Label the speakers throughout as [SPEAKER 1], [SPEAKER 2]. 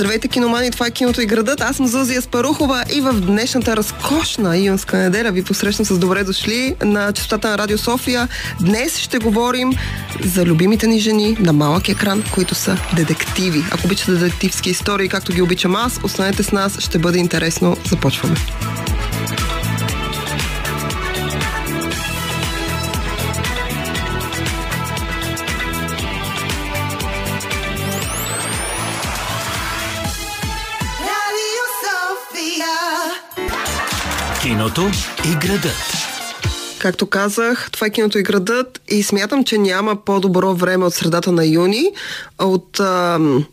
[SPEAKER 1] Здравейте, киномани, това е киното и градът. Аз съм Зузия Спарухова и в днешната разкошна юнска неделя ви посрещам с добре дошли на частотата на Радио София. Днес ще говорим за любимите ни жени на малък екран, които са детективи. Ако обичате детективски истории, както ги обичам аз, останете с нас, ще бъде интересно. Започваме.
[SPEAKER 2] Киното и градът.
[SPEAKER 1] Както казах, това е киното и градът и смятам, че няма по-добро време от средата на юни, от ам,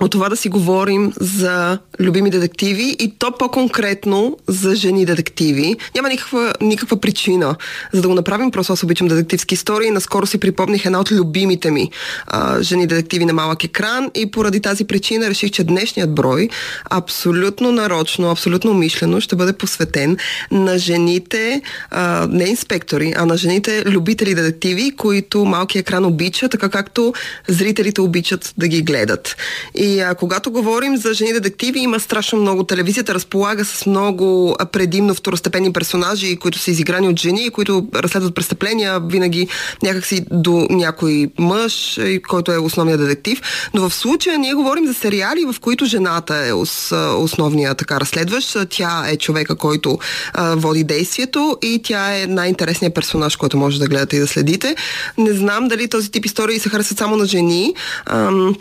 [SPEAKER 1] от това да си говорим за любими детективи и то по-конкретно за жени детективи. Няма никаква, никаква причина за да го направим, просто аз обичам детективски истории. Наскоро си припомних една от любимите ми а, жени детективи на малък екран и поради тази причина реших, че днешният брой абсолютно нарочно, абсолютно умишлено ще бъде посветен на жените, а, не инспектори, а на жените любители детективи, които малки екран обича, така както зрителите обичат да ги гледат. И и а, когато говорим за жени детективи, има страшно много. Телевизията разполага с много предимно второстепенни персонажи, които са изиграни от жени, които разследват престъпления винаги някакси до някой мъж, който е основният детектив. Но в случая ние говорим за сериали, в които жената е основният така разследващ. Тя е човека, който а, води действието и тя е най-интересният персонаж, който може да гледате и да следите. Не знам дали този тип истории се харесват само на жени. Ам,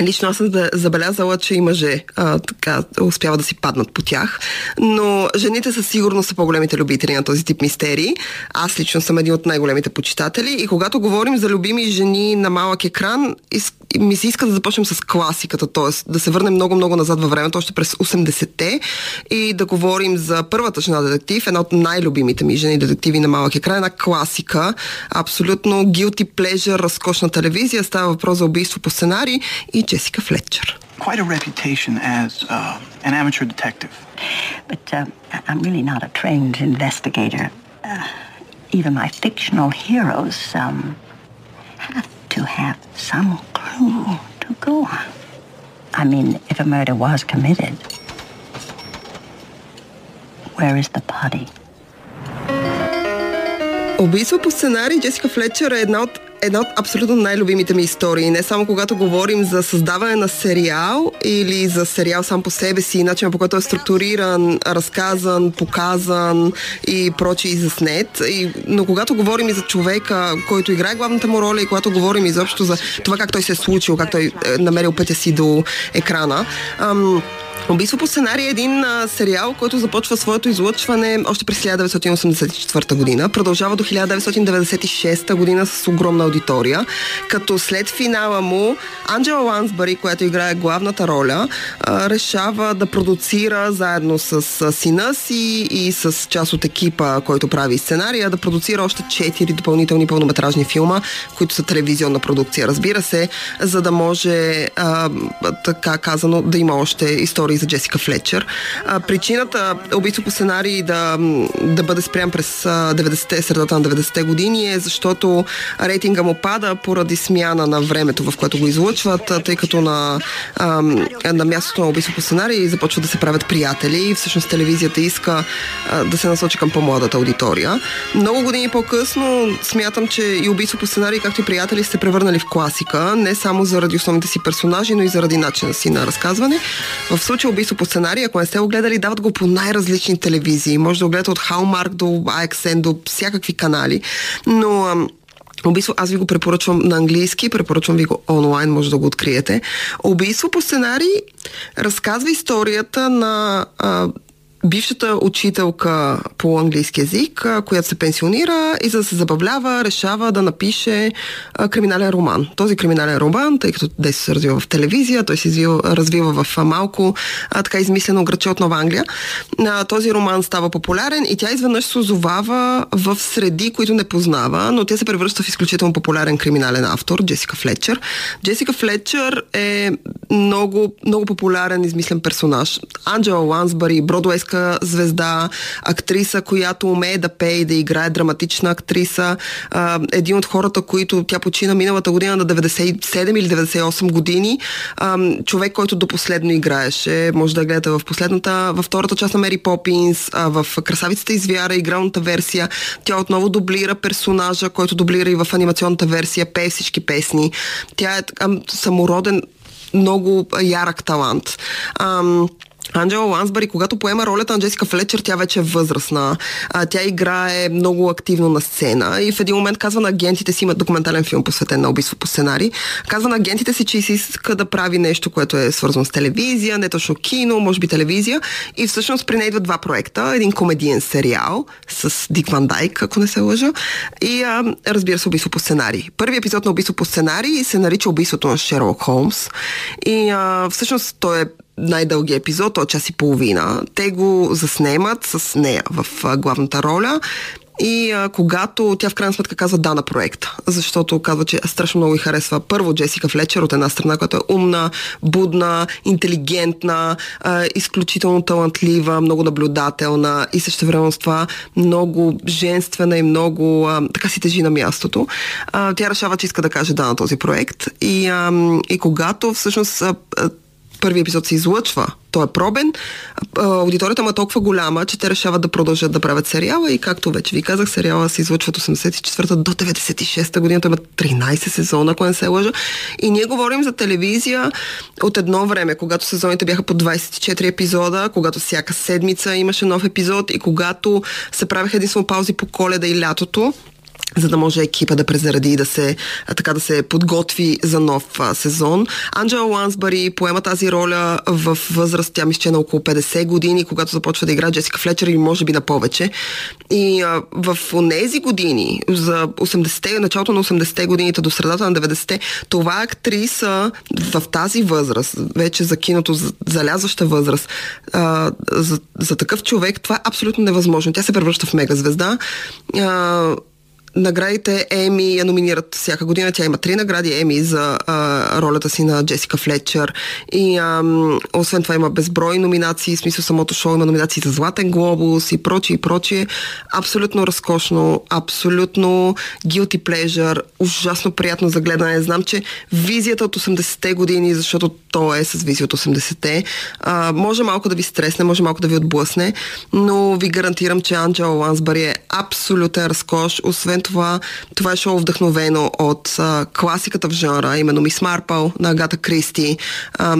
[SPEAKER 1] Лично аз съм забелязала, че и мъже а, така, успяват да си паднат по тях, но жените със сигурност са по-големите любители на този тип мистерии. Аз лично съм един от най-големите почитатели и когато говорим за любими жени на малък екран, ми се иска да започнем с класиката, т.е. да се върнем много-много назад във времето, още през 80-те и да говорим за първата жена детектив, една от най-любимите ми жени детективи на малък екран, една класика, абсолютно guilty pleasure, разкошна телевизия, става въпрос за убийство по сценарий E. Jessica Fletcher.
[SPEAKER 3] Quite a reputation as uh, an amateur detective.
[SPEAKER 4] But uh, I'm really not a trained investigator. Uh, even my fictional heroes um, have to have some clue to go on. I mean, if a murder was committed, where is the body?
[SPEAKER 1] Убийство по сценарий Джесика Флетчер е една от една от абсолютно най-любимите ми истории. Не само когато говорим за създаване на сериал или за сериал сам по себе си, начинът по който е структуриран, разказан, показан и прочи и заснет. И, но когато говорим и за човека, който играе главната му роля и когато говорим изобщо за това как той се е случил, как той е намерил пътя си до екрана, ам, Убийство по сценарий е един а, сериал, който започва своето излъчване още през 1984 година. Продължава до 1996 година с огромна аудитория, като след финала му Анджела Лансбари, която играе главната роля, а, решава да продуцира заедно с, с сина си и с част от екипа, който прави сценария, да продуцира още 4 допълнителни пълнометражни филма, които са телевизионна продукция, разбира се, за да може а, така казано да има още истории истории за Джесика Флетчер. А, причината убийство по сценарий да, да бъде спрям през 90-те, средата на 90-те години е защото рейтинга му пада поради смяна на времето, в което го излъчват, тъй като на, а, на мястото на убийство по сценарий започват да се правят приятели и всъщност телевизията иска а, да се насочи към по-младата аудитория. Много години по-късно смятам, че и убийство по сценарий, както и приятели, се превърнали в класика, не само заради основните си персонажи, но и заради начина си на разказване. В случая случая убийство по сценарий, ако не сте го гледали, дават го по най-различни телевизии. Може да го гледате от Hallmark до AXN, до всякакви канали. Но Убийство, аз ви го препоръчвам на английски, препоръчвам ви го онлайн, може да го откриете. Убийство по сценарий разказва историята на а, бившата учителка по английски язик, която се пенсионира и за да се забавлява, решава да напише криминален роман. Този криминален роман, тъй като действие се развива в телевизия, той се извива, развива в малко а, така измислено граче от Нова Англия. А, този роман става популярен и тя изведнъж се озовава в среди, които не познава, но тя се превръща в изключително популярен криминален автор, Джесика Флетчер. Джесика Флетчер е много, много популярен, измислен персонаж. Анджела Лансбари, Бродуейска американска звезда, актриса, която умее да пее и да играе драматична актриса. А, един от хората, които тя почина миналата година на 97 или 98 години. А, човек, който до последно играеше. Може да гледате в последната, във втората част на Мери Попинс, а, в Красавицата извяра, игралната версия. Тя отново дублира персонажа, който дублира и в анимационната версия, пее всички песни. Тя е самороден много ярък талант. Ам, Анджела Лансбари, когато поема ролята на Джесика Флечер, тя вече е възрастна. А, тя играе много активно на сцена и в един момент казва на агентите си, има документален филм посветен на убийство по сценарий, казва на агентите си, че си иска да прави нещо, което е свързано с телевизия, не точно кино, може би телевизия. И всъщност при нея идват два проекта. Един комедиен сериал с Дик Ван Дайк, ако не се лъжа, и а, разбира се, убийство по сценарий. Първият епизод на убийство по сценарий се нарича убийството на Шерлок Холмс. И а, всъщност той е най-дългия епизод, от час и половина. Те го заснемат с нея в главната роля и а, когато тя в крайна сметка казва да на проекта, защото казва, че страшно много и харесва първо Джесика Флечер от една страна, която е умна, будна, интелигентна, а, изключително талантлива, много наблюдателна и също време с това много женствена и много а, така си тежи на мястото. А, тя решава, че иска да каже да на този проект и, а, и когато всъщност а, първи епизод се излъчва, той е пробен, аудиторията му е толкова голяма, че те решават да продължат да правят сериала и както вече ви казах, сериала се излъчва от 84-та до 96-та година, той има 13 сезона, ако не се лъжа. И ние говорим за телевизия от едно време, когато сезоните бяха по 24 епизода, когато всяка седмица имаше нов епизод и когато се правеха единствено паузи по коледа и лятото, за да може екипа да презаради и да се, така да се подготви за нов а, сезон. Анджела Лансбари поема тази роля в възраст, тя мисля, на около 50 години, когато започва да играе Джесика Флечер или може би на повече. И а, в тези години, за 80-те, началото на 80-те годините до средата на 90-те, това актриса в тази възраст, вече за киното, за залязваща възраст, а, за, за такъв човек, това е абсолютно невъзможно. Тя се превръща в мегазвезда. А, Наградите Еми я номинират всяка година. Тя има три награди Еми за а, ролята си на Джесика Флетчер. И а, освен това има безброй номинации, в смисъл самото шоу има номинации за Златен глобус и прочие и прочие. Абсолютно разкошно, абсолютно guilty pleasure, ужасно приятно за гледане. Знам, че визията от 80-те години, защото то е с визия от 80-те, а, може малко да ви стресне, може малко да ви отблъсне, но ви гарантирам, че Анджела Лансбари е абсолютен разкош. Освен това, това е шоу вдъхновено от а, класиката в жанра, именно Мис Марпъл на Агата Кристи, а,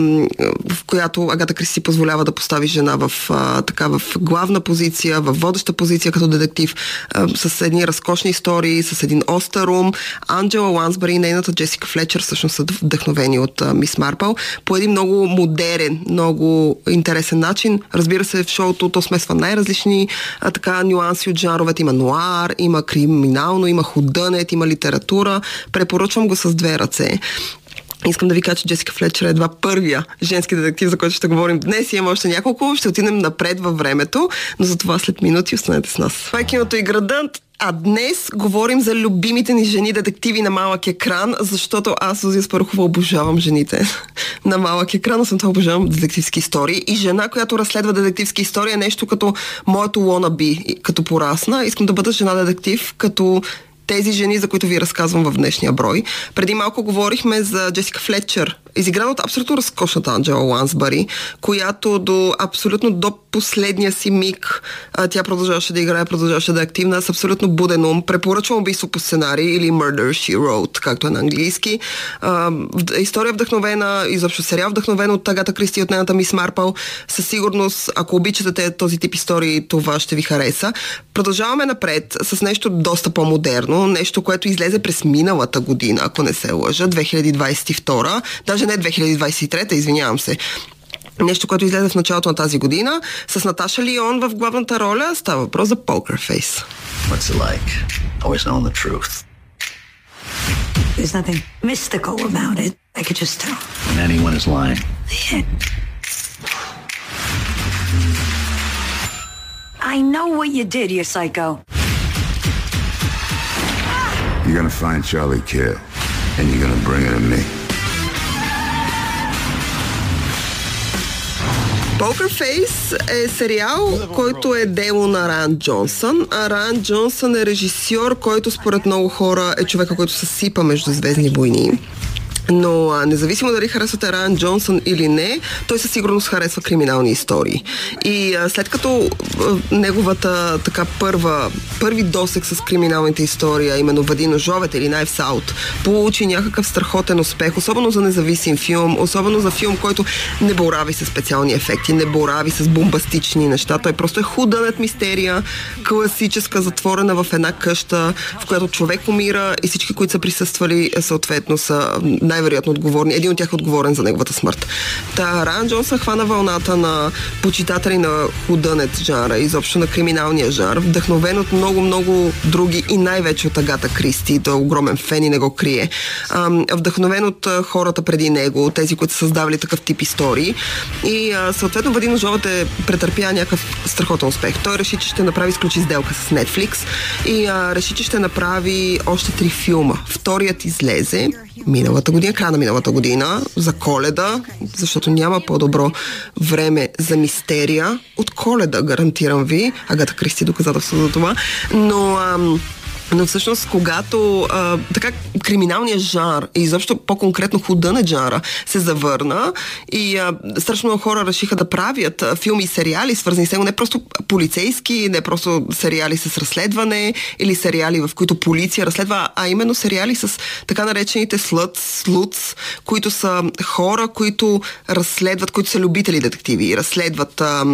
[SPEAKER 1] в която Агата Кристи позволява да постави жена в, а, така, в главна позиция, в водеща позиция като детектив, а, с едни разкошни истории, с един остър ум. Анджела Лансбари и нейната Джесика Флечер всъщност са вдъхновени от а, Мис Марпъл по един много модерен, много интересен начин. Разбира се, в шоуто то смесва най-различни а, така нюанси от жанровете. Има нуар, има криминал, криминално, има худънет, има литература. Препоръчвам го с две ръце. Искам да ви кажа, че Джесика Флетчер е едва първия женски детектив, за който ще говорим днес. Имам още няколко. Ще отидем напред във времето, но за това след минути останете с нас. Това е киното и градът. А днес говорим за любимите ни жени детективи на малък екран, защото аз, Зузия Спарухова, обожавам жените на малък екран, съм това обожавам детективски истории. И жена, която разследва детективски истории е нещо като моето лона би, като порасна. Искам да бъда жена детектив, като тези жени, за които ви разказвам в днешния брой. Преди малко говорихме за Джесика Флетчер, изиграна от абсолютно разкошната Анджела Лансбари, която до абсолютно до последния си миг тя продължаваше да играе, продължаваше да е активна с абсолютно буден ум. Препоръчвам убийство по сценарий или Murder She Wrote, както е на английски. История вдъхновена, изобщо сериал вдъхновен от Агата Кристи от нейната Мис Марпъл. Със сигурност, ако обичате този тип истории, това ще ви хареса. Продължаваме напред с нещо доста по-модерно, нещо, което излезе през миналата година, ако не се лъжа, 2022. Даже не 2023, извинявам се. Нещо, което излезе в началото на тази година с Наташа Лион в главната роля. Става въпрос за Poker Face.
[SPEAKER 2] What's it like? Always knowing the truth.
[SPEAKER 5] There's nothing mystical about it. I could just tell.
[SPEAKER 2] When anyone is lying.
[SPEAKER 5] I know what you did, you psycho.
[SPEAKER 6] You're gonna find Charlie Kidd, and you're gonna bring it to me.
[SPEAKER 1] Poker Face е сериал, който е дело на Ран Джонсън. А Ран Джонсън е режисьор, който според много хора е човека, който се сипа между Звездни войни. Но а, независимо дали харесвате Райан Джонсън или не, той със сигурност харесва криминални истории. И а, след като а, неговата така първа, първи досек с криминалните истории, а именно Вади ножовете или Knives Out, получи някакъв страхотен успех, особено за независим филм, особено за филм, който не борави с специални ефекти, не борави с бомбастични неща. Той просто е худънет мистерия, класическа, затворена в една къща, в която човек умира и всички, които са присъствали, съответно са най-вероятно отговорни. Един от тях е отговорен за неговата смърт. Та Райан Джонсън хвана вълната на почитатели на худънет жанра, изобщо на криминалния жанр, вдъхновен от много-много други и най-вече от Агата Кристи. Е огромен фен и не го крие. А, вдъхновен от хората преди него, тези, които са създавали такъв тип истории. И а, съответно Вадим Ножовът е претърпя някакъв страхотен успех. Той реши, че ще направи изключи сделка с Netflix и а, реши, че ще направи още три филма. Вторият излезе миналата година, края на миналата година, за коледа, защото няма по-добро време за мистерия от коледа, гарантирам ви. Агата Кристи доказателство за това. Но ам, но всъщност, когато а, така криминалният жар и изобщо по-конкретно худънет жара се завърна и а, страшно много хора решиха да правят а, филми и сериали, свързани с него, не просто полицейски, не просто сериали с разследване или сериали, в които полиция разследва, а именно сериали с така наречените слът, слуц, които са хора, които разследват, които са любители детективи и разследват а,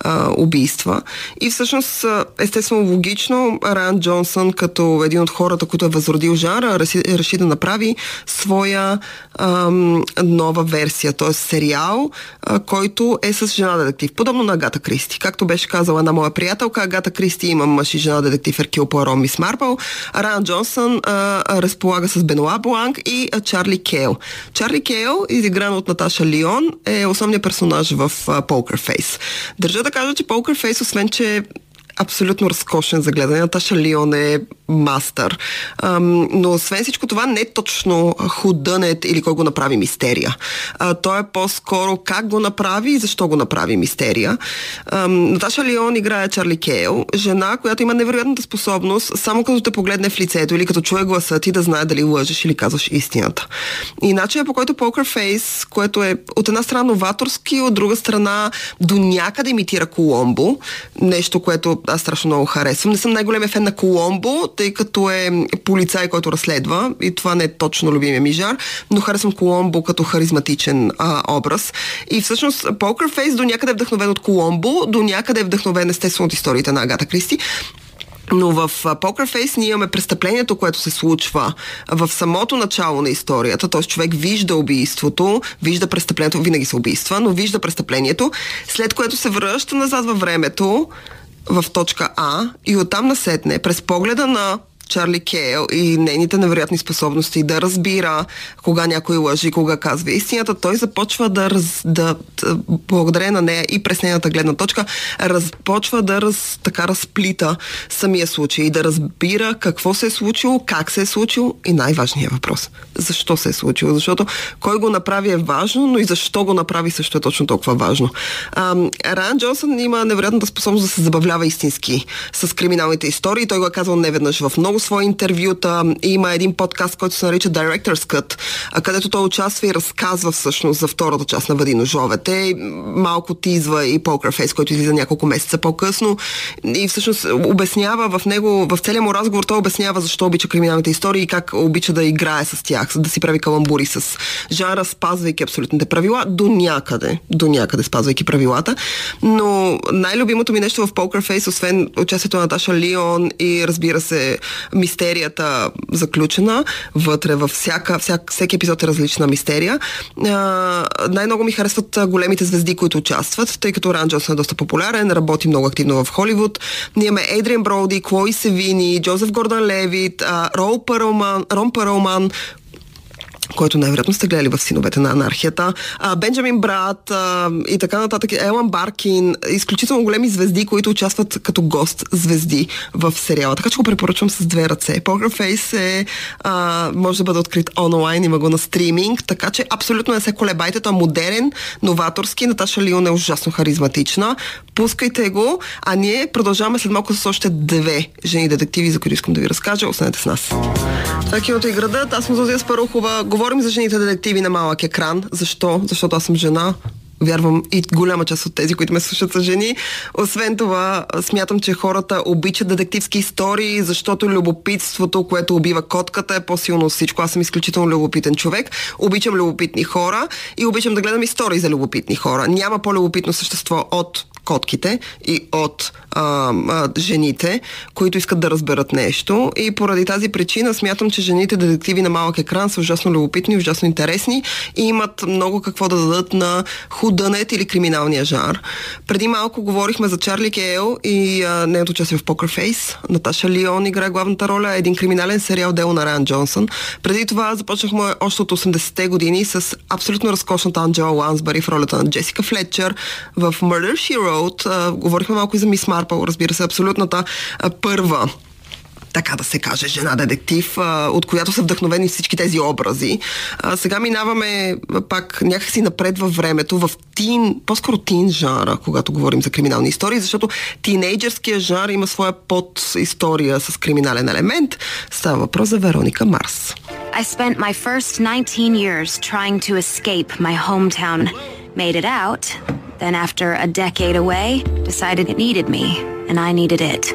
[SPEAKER 1] а, убийства. И всъщност, естествено, логично, Ран Джонсън, като като един от хората, които е възродил жанра, реши, да направи своя ам, нова версия, т.е. сериал, а, който е с жена детектив. Подобно на Агата Кристи. Както беше казала една моя приятелка, Агата Кристи има мъж и жена детектив Еркил Пуаро Мис Марпъл, а Ран Джонсън а, а, разполага с Бенуа Бланк и а, Чарли Кейл. Чарли Кейл, изигран от Наташа Лион, е основният персонаж в Poker Face. Държа да кажа, че Poker Face, освен че абсолютно разкошен за гледане. Наташа Лион е мастър. Ам, но освен всичко това не е точно худънет или кой го направи мистерия. А, то е по-скоро как го направи и защо го направи мистерия. Ам, Наташа Лион играе Чарли Кейл, жена, която има невероятната способност само като те погледне в лицето или като чуе гласа ти да знае дали лъжеш или казваш истината. И начинът по който Poker Face, което е от една страна новаторски, от друга страна до някъде имитира Коломбо, нещо, което аз страшно много харесвам. Не съм най-големия фен на Коломбо, тъй като е полицай, който разследва и това не е точно любимия ми жар, но харесвам Коломбо като харизматичен а, образ. И всъщност Poker Face до някъде е вдъхновен от Коломбо, до някъде е вдъхновен естествено от историите на Агата Кристи. Но в Poker Face ние имаме престъплението, което се случва в самото начало на историята, т.е. човек вижда убийството, вижда престъплението, винаги се убийства, но вижда престъплението, след което се връща назад във времето, в точка А и оттам насетне, през погледа на Чарли Кейл и нейните невероятни способности да разбира кога някой лъжи, кога казва истината, той започва да, раз, да, да благодарение на нея и през нейната гледна точка, разпочва да раз, така разплита самия случай и да разбира какво се е случило, как се е случило и най-важният въпрос. Защо се е случило? Защото кой го направи е важно, но и защо го направи също е точно толкова важно. Райан Джонсън има невероятната способност да се забавлява истински с криминалните истории. Той го е казал неведнъж в много свои интервюта. Има един подкаст, който се нарича Director's Cut, където той участва и разказва всъщност за втората част на Въди ножовете. Малко тизва и Poker Face, който излиза няколко месеца по-късно. И всъщност обяснява в него, в целия му разговор, той обяснява защо обича криминалните истории и как обича да играе с тях, да си прави каламбури с жанра, спазвайки абсолютните правила, до някъде, до някъде спазвайки правилата. Но най-любимото ми нещо в Poker Face, освен участието на Наташа Лион и разбира се мистерията заключена вътре във всяка, всяк, всеки епизод е различна мистерия. А, най-много ми харесват големите звезди, които участват, тъй като Ран Джонсън е доста популярен, работи много активно в Холивуд. Ние имаме Ейдриан Броуди, Клой Севини, Джозеф Гордон Левит, Рон Пароман, който най-вероятно сте гледали в Синовете на анархията, а, Бенджамин Брат а, и така нататък, Елан Баркин, изключително големи звезди, които участват като гост звезди в сериала. Така че го препоръчвам с две ръце. Poker Face е, а, може да бъде открит онлайн, има го на стриминг, така че абсолютно не се колебайте, той е модерен, новаторски, Наташа Лион е ужасно харизматична. Пускайте го, а ние продължаваме след малко с още две жени детективи, за които искам да ви разкажа. Останете с нас. Това е киното и градът. Аз съм Зозия Спарухова. Говорим за жените детективи на малък екран. Защо? Защото аз съм жена. Вярвам и голяма част от тези, които ме слушат са жени. Освен това, смятам, че хората обичат детективски истории, защото любопитството, което убива котката, е по-силно от всичко. Аз съм изключително любопитен човек. Обичам любопитни хора и обичам да гледам истории за любопитни хора. Няма по-любопитно същество от котките и от а, а, жените, които искат да разберат нещо. И поради тази причина смятам, че жените детективи на малък екран са ужасно любопитни, ужасно интересни и имат много какво да дадат на худънет или криминалния жар. Преди малко говорихме за Чарли Кейл и нейното участие в Face. Наташа Лион играе главната роля. Един криминален сериал дело на Райан Джонсън. Преди това започнахме още от 80-те години с абсолютно разкошната Анджела Лансбари в ролята на Джесика Флетчер в Murder She Wrote. А, говорихме малко и за Мис Марпъл, разбира се, абсолютната а, първа така да се каже, жена детектив, от която са вдъхновени всички тези образи. Сега минаваме пак някакси напред във времето, в тин, по-скоро тин жанра, когато говорим за криминални истории, защото тинейджърския жанр има своя подистория с криминален елемент. Става въпрос за Вероника Марс.
[SPEAKER 7] I spent my first 19 years trying to escape my hometown. Made it out, then after a decade away, decided it needed me, and I needed it.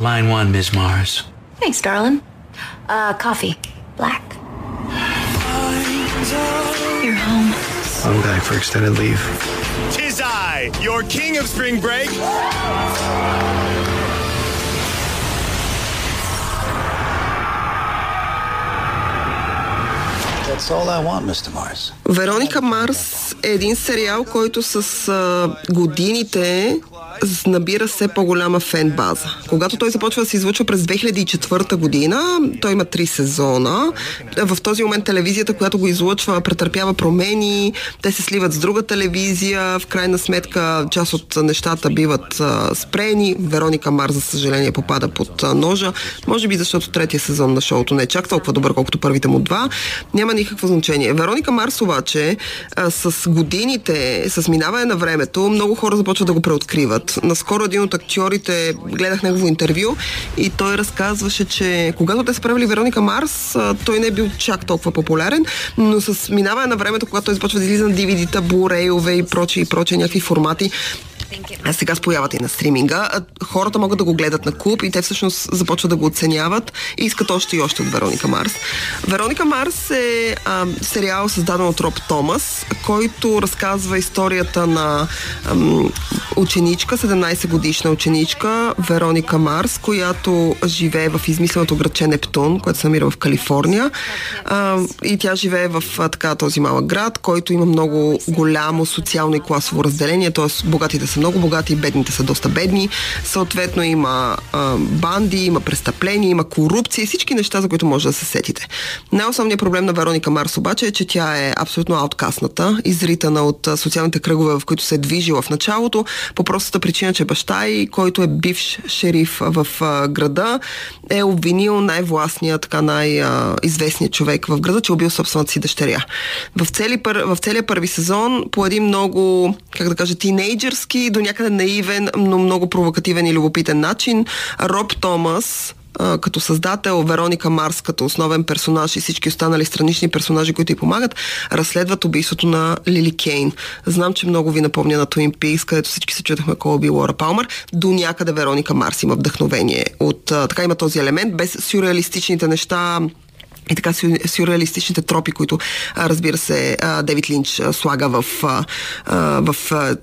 [SPEAKER 8] Line one, Ms. Mars.
[SPEAKER 7] Thanks, darling. Uh, coffee. Black. You're home.
[SPEAKER 3] I'm back for extended leave.
[SPEAKER 9] Tis I, your king of spring break.
[SPEAKER 1] Вероника Марс е един сериал, който с а, годините набира все по-голяма фен база. Когато той започва да се излучва през 2004 година, той има три сезона. В този момент телевизията, която го излъчва, претърпява промени, те се сливат с друга телевизия, в крайна сметка част от нещата биват а, спрени. Вероника Марс, за съжаление, попада под а, ножа. Може би защото третия сезон на шоуто не е чак толкова добър, колкото първите му два. Няма никакво значение. Вероника Марс обаче а, с годините, с минаване на времето, много хора започват да го преоткриват. Наскоро един от актьорите, гледах негово интервю и той разказваше, че когато те са правили Вероника Марс, а, той не е бил чак толкова популярен, но с минаване на времето, когато той започва да излиза на DVD-та, Blu-ray-ове и прочие и прочие някакви формати, а сега с появата и на стриминга, хората могат да го гледат на куп и те всъщност започват да го оценяват и искат още и още от Вероника Марс. Вероника Марс е а, сериал създаден от Роб Томас, който разказва историята на ам, ученичка, 17 годишна ученичка, Вероника Марс, която живее в измисленото градче Нептун, което се намира в Калифорния. А, и тя живее в а, така този малък град, който има много голямо социално и класово разделение, т.е. богатите са много богати, бедните са доста бедни. Съответно има а, банди, има престъпления, има корупция и всички неща, за които може да се сетите. Най-основният проблем на Вероника Марс обаче е, че тя е абсолютно ауткасната, изритана от социалните кръгове, в които се е движила в началото, по простата причина, че баща й, който е бивш шериф в а, града, е обвинил най-властния, така най-известният човек в града, че е убил собствената си дъщеря. В, цели, в целия първи сезон, по един много, как да кажа, до някъде наивен, но много провокативен и любопитен начин, Роб Томас, като създател, Вероника Марс като основен персонаж и всички останали странични персонажи, които й помагат, разследват убийството на Лили Кейн. Знам, че много ви напомня на Twin Peaks, където всички се чудахме кой би Лора Палмър. До някъде Вероника Марс има вдъхновение. От, така има този елемент, без сюрреалистичните неща, и така сюрреалистичните тропи, които, разбира се, Девид Линч слага в, в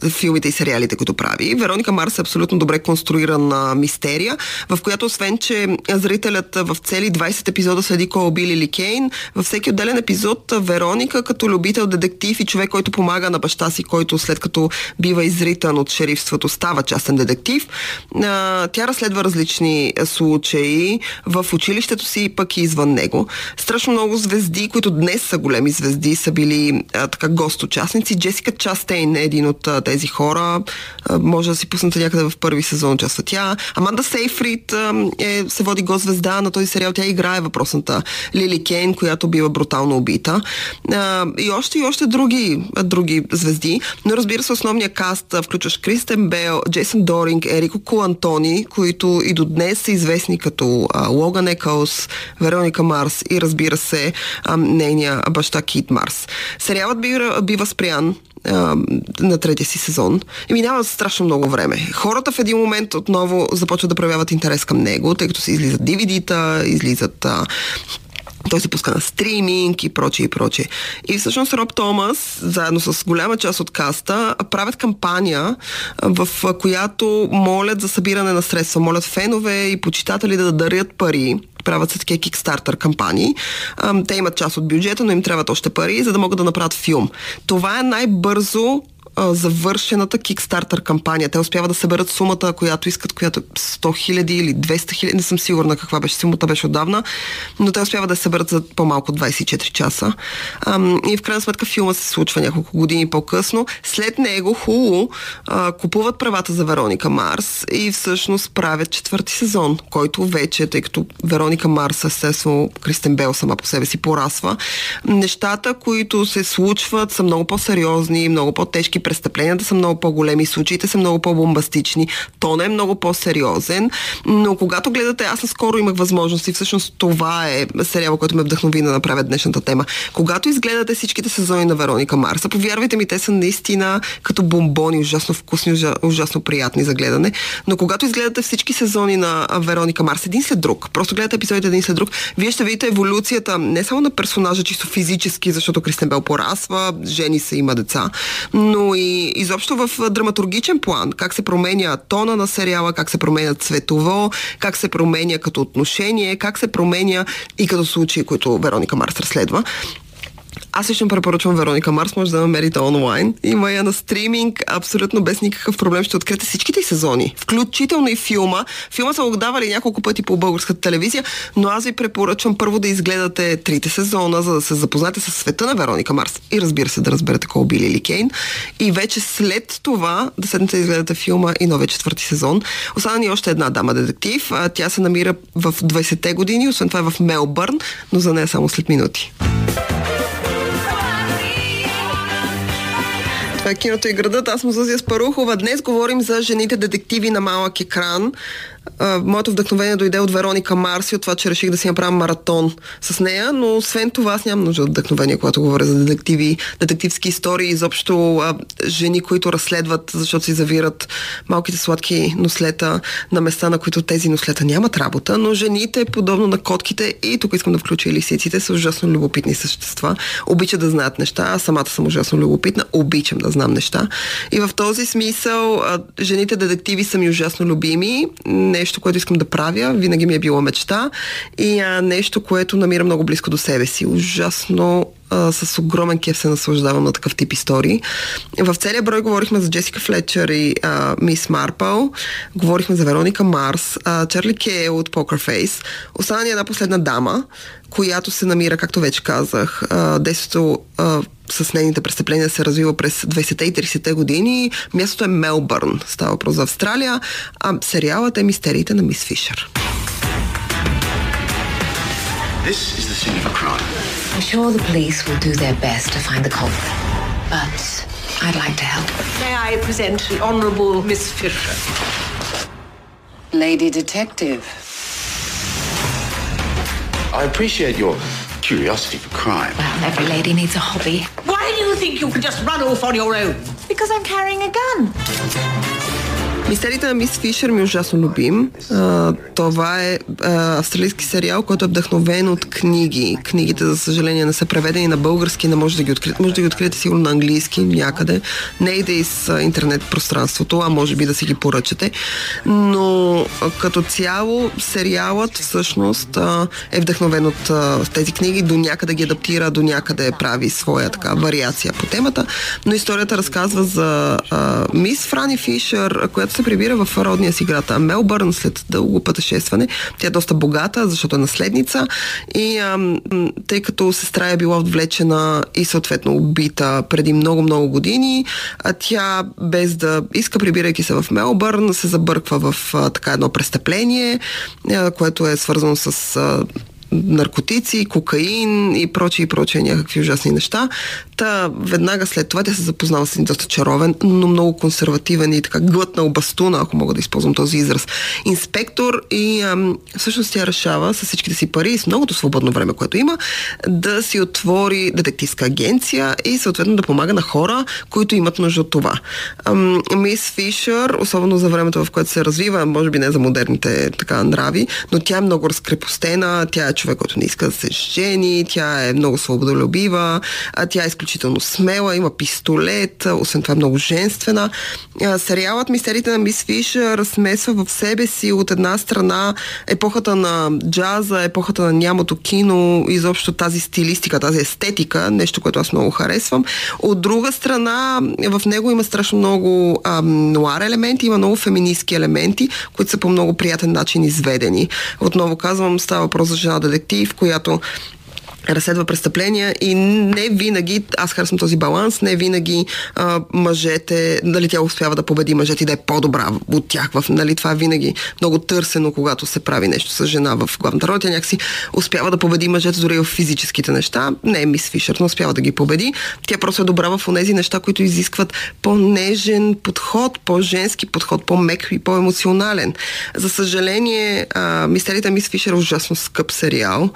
[SPEAKER 1] филмите и сериалите, които прави. Вероника Марс е абсолютно добре конструирана мистерия, в която освен, че зрителят в цели 20 епизода следи кой убили или Кейн, във всеки отделен епизод Вероника като любител, детектив и човек, който помага на баща си, който след като бива изритан от шерифството, става частен детектив. Тя разследва различни случаи в училището си и пък и извън него. Страшно много звезди, които днес са големи звезди, са били а, така гост-участници. Джесика Частейн е един от а, тези хора. А, може да си пуснете някъде в първи сезон участва тя. Аманда Сейфрид а, е, се води гост-звезда на този сериал. Тя играе въпросната Лили Кейн, която бива брутално убита. А, и още и още други, други звезди. Но разбира се, основния каст включваш Кристен Бел, Джейсън Доринг, Ерико Кулантони, които и до днес са известни като а, Логан Екълс, Вероника Марс и разбира се а, нейния баща Кит Марс. Сериалът бива, бива спрян на третия си сезон и минава страшно много време. Хората в един момент отново започват да проявяват интерес към него, тъй като се излизат DVD-та, излизат а, той се пуска на стриминг и прочее и прочее. И всъщност Роб Томас, заедно с голяма част от каста, правят кампания, в която молят за събиране на средства, молят фенове и почитатели да дарят пари правят се такива кикстартер кампании. Те имат част от бюджета, но им трябват още пари, за да могат да направят филм. Това е най-бързо завършената Kickstarter кампания. Те успяват да съберат сумата, която искат, която е 100 хиляди или 200 хиляди, не съм сигурна каква беше сумата, беше отдавна, но те успяват да съберат за по-малко 24 часа. А, и в крайна сметка филма се случва няколко години по-късно. След него Хулу а, купуват правата за Вероника Марс и всъщност правят четвърти сезон, който вече, тъй като Вероника Марс, естествено, Кристен Бел сама по себе си порасва, нещата, които се случват, са много по-сериозни, много по-тежки престъпленията са много по-големи, случаите са много по-бомбастични, тон е много по-сериозен, но когато гледате, аз наскоро имах възможност и всъщност това е сериал, който ме вдъхнови да направя днешната тема. Когато изгледате всичките сезони на Вероника Марса, повярвайте ми, те са наистина като бомбони, ужасно вкусни, ужасно приятни за гледане, но когато изгледате всички сезони на Вероника Марс един след друг, просто гледате епизодите един след друг, вие ще видите еволюцията не само на персонажа, чисто физически, защото Кристен Бел порасва, жени се, има деца, но и изобщо в драматургичен план, как се променя тона на сериала, как се променя цветово, как се променя като отношение, как се променя и като случаи, които Вероника Марс разследва. Аз лично препоръчвам Вероника Марс, може да намерите онлайн. Има я на стриминг, абсолютно без никакъв проблем. Ще откриете всичките сезони, включително и филма. Филма са го давали няколко пъти по българската телевизия, но аз ви препоръчвам първо да изгледате трите сезона, за да се запознаете с света на Вероника Марс и разбира се да разберете кой били или Кейн. И вече след това да седнете да изгледате филма и новия четвърти сезон. Остана ни още една дама детектив. Тя се намира в 20-те години, освен това е в Мелбърн, но за нея само след минути. Е киното и градът. Аз съм Зузия Спарухова. Днес говорим за жените детективи на малък екран моето вдъхновение дойде от Вероника Марс и от това, че реших да си направя маратон с нея, но освен това аз нямам нужда от вдъхновение, когато говоря за детективи, детективски истории, изобщо а, жени, които разследват, защото си завират малките сладки нослета на места, на които тези нослета нямат работа, но жените, подобно на котките, и тук искам да включа и лисиците, са ужасно любопитни същества. Обичат да знаят неща, аз самата съм ужасно любопитна, обичам да знам неща. И в този смисъл а, жените детективи са ми ужасно любими нещо, което искам да правя, винаги ми е била мечта и а, нещо, което намира много близко до себе си. Ужасно а, с огромен кеф се наслаждавам на такъв тип истории. В целия брой говорихме за Джесика Флетчер и а, Мис Марпъл, говорихме за Вероника Марс, а, Чарли Кейл от Poker Face. Остана ни една последна дама, която се намира, както вече казах, действието с нейните престъпления се развива през 20-те и 30-те години. Мястото е Мелбърн. Става въпрос за Австралия. А сериалът е Мистериите на Мис Фишер.
[SPEAKER 2] This is the scene of a crime.
[SPEAKER 10] I'm sure the police will do their best to find the culprit, but I'd like to help.
[SPEAKER 11] May I present the Honourable Miss Fisher?
[SPEAKER 10] Lady Detective.
[SPEAKER 2] I appreciate your curiosity for crime.
[SPEAKER 10] Well, every lady needs a hobby.
[SPEAKER 11] Why do you think you can just run off on your own?
[SPEAKER 10] Because I'm carrying a gun.
[SPEAKER 1] Мистерите на Мис Фишер ми е ужасно любим. А, това е а, австралийски сериал, който е вдъхновен от книги. Книгите, за съжаление, не са преведени на български, не може да ги откриете. Може да ги откриете сигурно на английски някъде. Не иде из интернет пространството, а може би да си ги поръчате. Но а, като цяло сериалът всъщност а, е вдъхновен от а, тези книги, до някъде ги адаптира, до някъде прави своя така вариация по темата. Но историята разказва за а, мис Франи Фишер, която се прибира в родния си град Мелбърн след дълго пътешестване. Тя е доста богата, защото е наследница и ам, тъй като сестра е била отвлечена и съответно убита преди много-много години, а тя без да иска, прибирайки се в Мелбърн, се забърква в а, така едно престъпление, а, което е свързано с а, наркотици, кокаин и прочие и прочие някакви ужасни неща. Та веднага след това тя се запознава с един доста чаровен, но много консервативен и така глътна обастуна, ако мога да използвам този израз, инспектор и ам, всъщност тя решава с всичките си пари и с многото свободно време, което има, да си отвори детективска агенция и съответно да помага на хора, които имат нужда от това. Ам, мис Фишер, особено за времето, в което се развива, може би не за модерните така нрави, но тя е много разкрепостена, тя е човек, който не иска да се жени, тя е много свободолюбива, а тя е изключително смела, има пистолет, освен това е много женствена. Сериалът Мистерите на Мис Фиш размесва в себе си от една страна епохата на джаза, епохата на нямото кино, изобщо тази стилистика, тази естетика, нещо, което аз много харесвам. От друга страна, в него има страшно много ам, нуар елементи, има много феминистки елементи, които са по много приятен начин изведени. Отново казвам, става въпрос за жена детектив, която разследва престъпления и не винаги, аз харесвам този баланс, не винаги а, мъжете, нали, тя успява да победи мъжете и да е по-добра от тях. В, нали, това е винаги много търсено, когато се прави нещо с жена в главната роля. Тя някакси успява да победи мъжете дори в физическите неща. Не е мис Фишер, но успява да ги победи. Тя просто е добра в тези неща, които изискват по-нежен подход, по-женски подход, по-мек и по-емоционален. За съжаление, а, мистерията Мис Фишер е ужасно скъп сериал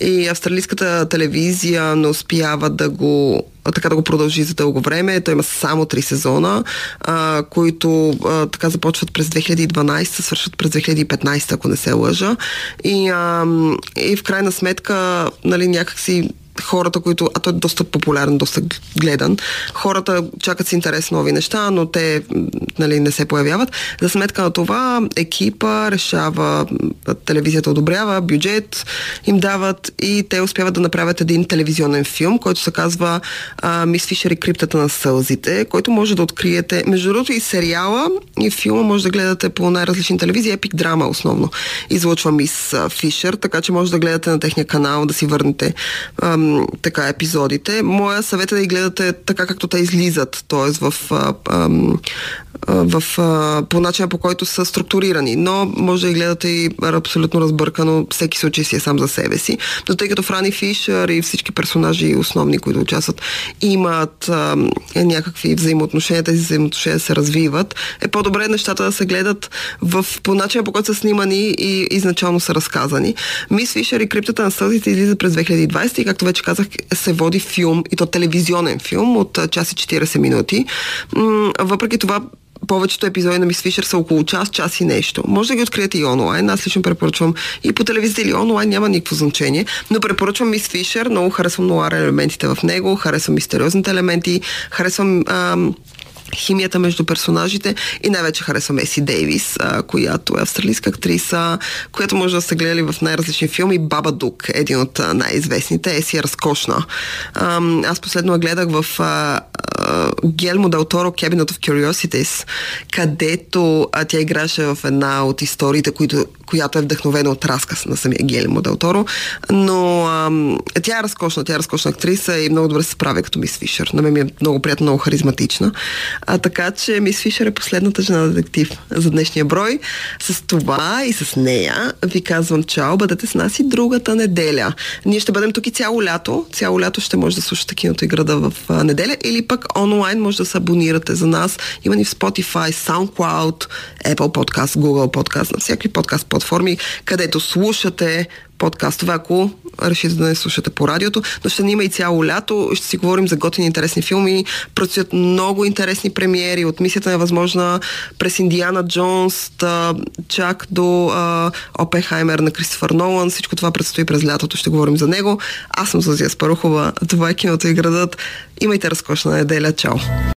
[SPEAKER 1] и австралийската телевизия не успява да го така да го продължи за дълго време. Той има само три сезона, а, които а, така започват през 2012, свършват през 2015, ако не се лъжа. И, а, и в крайна сметка, нали, някакси хората, които, а той е доста популярен, доста гледан, хората чакат с интерес нови неща, но те нали, не се появяват. За сметка на това екипа решава, телевизията одобрява, бюджет им дават и те успяват да направят един телевизионен филм, който се казва Мис Фишер и криптата на сълзите, който може да откриете. Между другото и сериала и филма може да гледате по най-различни телевизии, епик драма основно. Излъчва Мис Фишер, така че може да гледате на техния канал, да си върнете ам, така епизодите. Моя съвет е да ги гледате така, както те излизат, т.е. в, а, в, а, по начина по който са структурирани. Но може да ги гледате и абсолютно разбъркано, всеки случай си е сам за себе си. Но тъй като Франи Фишер и всички персонажи основни, които участват, имат а, някакви взаимоотношения, тези взаимоотношения се развиват, е по-добре нещата да се гледат в, по начина по който са снимани и изначално са разказани. Мис Фишер и криптата на сълзите излиза през 2020 и както вече казах, се води филм, и то телевизионен филм от час и 40 минути. Въпреки това, повечето епизоди на Мис Фишер са около час, час и нещо. Може да ги откриете и онлайн. Аз лично препоръчвам и по телевизията или онлайн, няма никакво значение. Но препоръчвам Мис Фишер. Много харесвам нуар елементите в него, харесвам мистериозните елементи, харесвам ам, химията между персонажите и най-вече харесвам Еси Дейвис, а, която е австралийска актриса, която може да сте гледали в най-различни филми. Баба Дук един от най-известните. Еси е разкошна. А, аз последно гледах в а, Гелмо Дел Торо Cabinet of Curiosities, където а, тя играше в една от историите, които, която е вдъхновена от разказ на самия Гелмо Дел Торо. Но а, тя е разкошна, тя е разкошна актриса и много добре се справя като Мис Фишер. На мен ми е много приятно, много харизматична. А, така че Мис Фишер е последната жена детектив за днешния брой. С това и с нея ви казвам чао, бъдете с нас и другата неделя. Ние ще бъдем тук и цяло лято. Цяло лято ще може да слушате киното и града в неделя или пък онлайн може да се абонирате за нас. Има ни в Spotify, SoundCloud, Apple Podcast, Google Podcast, на всякакви подкаст платформи, където слушате подкастове, ако решите да не слушате по радиото, но ще има и цяло лято. Ще си говорим за готини интересни филми. Предстоят много интересни премиери от мисията невъзможна през Индиана Джонс, да, чак до а, Опенхаймер на Кристофър Нолан. Всичко това предстои през лятото. Ще говорим за него. Аз съм Зазия Спарухова. Това е киното и градът. Имайте разкошна неделя. Чао!